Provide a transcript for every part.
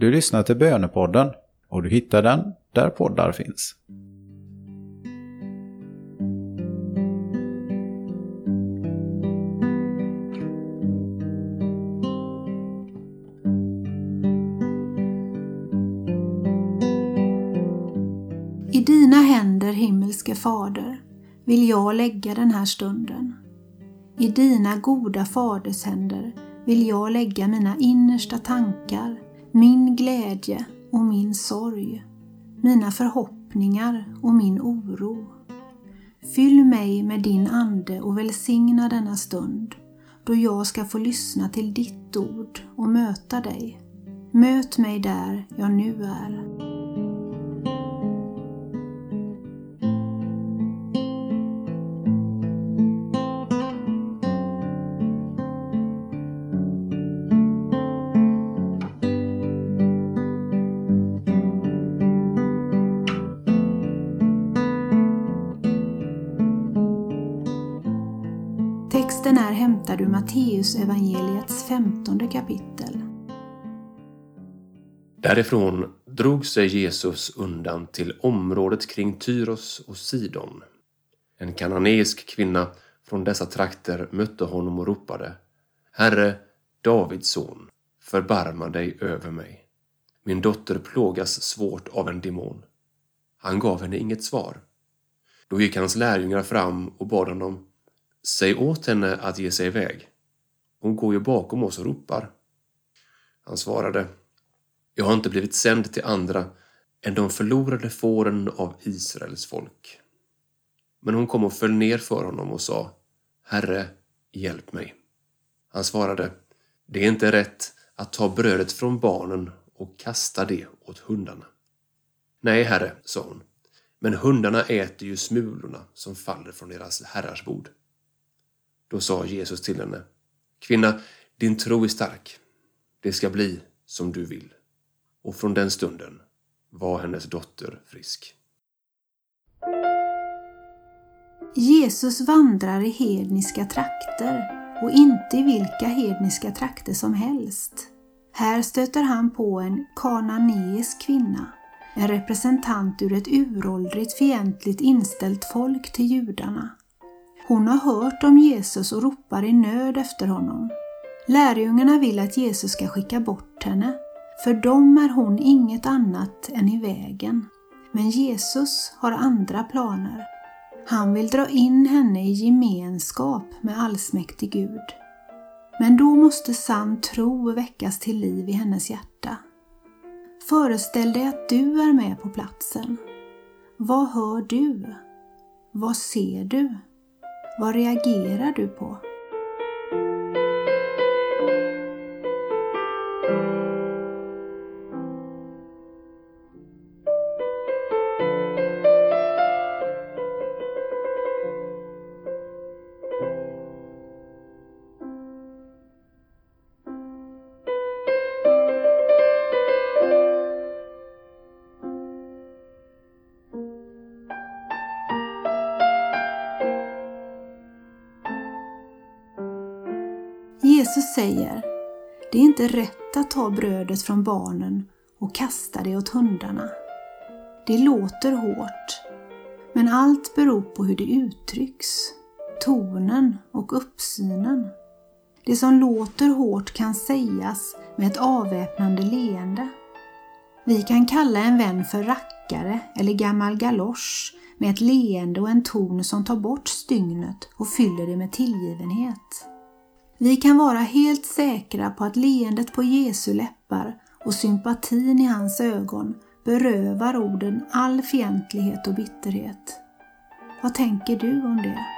Du lyssnar till Bönepodden och du hittar den där poddar finns. I dina händer, himmelske Fader, vill jag lägga den här stunden. I dina goda faders händer vill jag lägga mina innersta tankar, min glädje och min sorg, mina förhoppningar och min oro. Fyll mig med din Ande och välsigna denna stund då jag ska få lyssna till ditt ord och möta dig. Möt mig där jag nu är. Texten är hämtad ur Matteus evangeliets femtonde kapitel. Därifrån drog sig Jesus undan till området kring Tyros och Sidon. En kananeisk kvinna från dessa trakter mötte honom och ropade Herre, Davids son, förbarma dig över mig. Min dotter plågas svårt av en demon. Han gav henne inget svar. Då gick hans lärjungar fram och bad honom Säg åt henne att ge sig iväg. Hon går ju bakom oss och ropar. Han svarade Jag har inte blivit sänd till andra än de förlorade fåren av Israels folk. Men hon kom och föll ner för honom och sa Herre, hjälp mig. Han svarade Det är inte rätt att ta brödet från barnen och kasta det åt hundarna. Nej, herre, sa hon, men hundarna äter ju smulorna som faller från deras herrars bord. Då sa Jesus till henne, Kvinna, din tro är stark. Det ska bli som du vill. Och från den stunden var hennes dotter frisk. Jesus vandrar i hedniska trakter och inte i vilka hedniska trakter som helst. Här stöter han på en kananeisk kvinna, en representant ur ett uråldrigt fientligt inställt folk till judarna. Hon har hört om Jesus och ropar i nöd efter honom. Lärjungarna vill att Jesus ska skicka bort henne. För dem är hon inget annat än i vägen. Men Jesus har andra planer. Han vill dra in henne i gemenskap med allsmäktig Gud. Men då måste sann tro väckas till liv i hennes hjärta. Föreställ dig att du är med på platsen. Vad hör du? Vad ser du? Vad reagerar du på? Jesus säger, det är inte rätt att ta brödet från barnen och kasta det åt hundarna. Det låter hårt, men allt beror på hur det uttrycks, tonen och uppsynen. Det som låter hårt kan sägas med ett avväpnande leende. Vi kan kalla en vän för rackare eller gammal galosch med ett leende och en ton som tar bort stygnet och fyller det med tillgivenhet. Vi kan vara helt säkra på att leendet på Jesu läppar och sympatin i hans ögon berövar orden all fientlighet och bitterhet. Vad tänker du om det?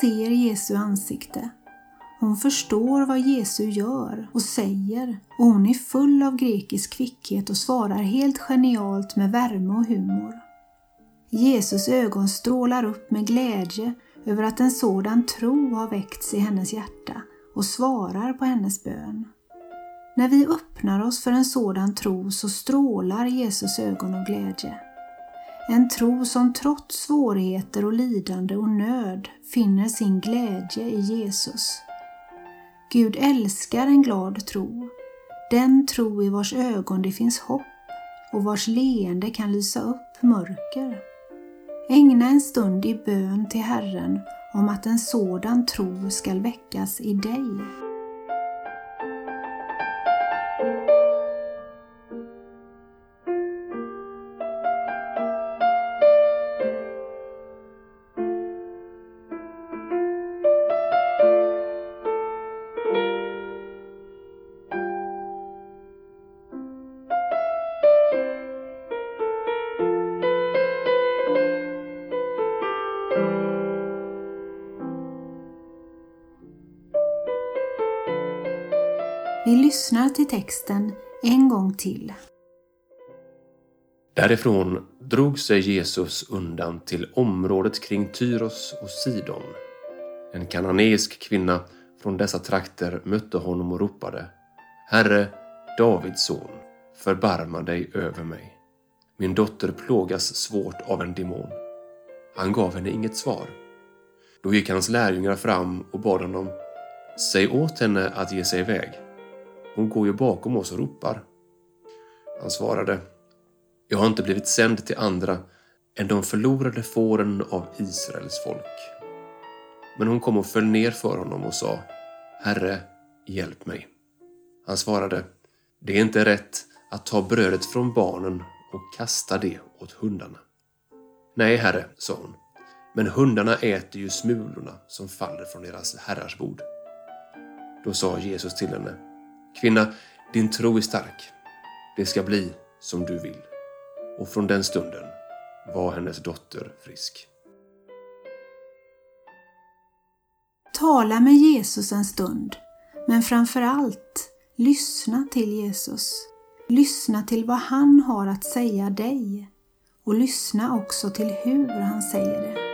Ser Jesu ansikte. Hon förstår vad Jesu gör och säger och hon är full av grekisk kvickhet och svarar helt genialt med värme och humor. Jesus ögon strålar upp med glädje över att en sådan tro har väckts i hennes hjärta och svarar på hennes bön. När vi öppnar oss för en sådan tro så strålar Jesus ögon av glädje. En tro som trots svårigheter och lidande och nöd finner sin glädje i Jesus. Gud älskar en glad tro, den tro i vars ögon det finns hopp och vars leende kan lysa upp mörker. Ägna en stund i bön till Herren om att en sådan tro skall väckas i dig. Vi lyssnar till texten en gång till. Därifrån drog sig Jesus undan till området kring Tyros och Sidon. En kananeisk kvinna från dessa trakter mötte honom och ropade Herre, Davids son, förbarma dig över mig. Min dotter plågas svårt av en demon. Han gav henne inget svar. Då gick hans lärjungar fram och bad honom Säg åt henne att ge sig iväg. Hon går ju bakom oss och ropar. Han svarade Jag har inte blivit sänd till andra än de förlorade fåren av Israels folk. Men hon kom och föll ner för honom och sa Herre, hjälp mig. Han svarade Det är inte rätt att ta brödet från barnen och kasta det åt hundarna. Nej, herre, sa hon, men hundarna äter ju smulorna som faller från deras herrars bord. Då sa Jesus till henne Kvinna, din tro är stark. Det ska bli som du vill. Och från den stunden var hennes dotter frisk. Tala med Jesus en stund, men framför allt lyssna till Jesus. Lyssna till vad han har att säga dig och lyssna också till hur han säger det.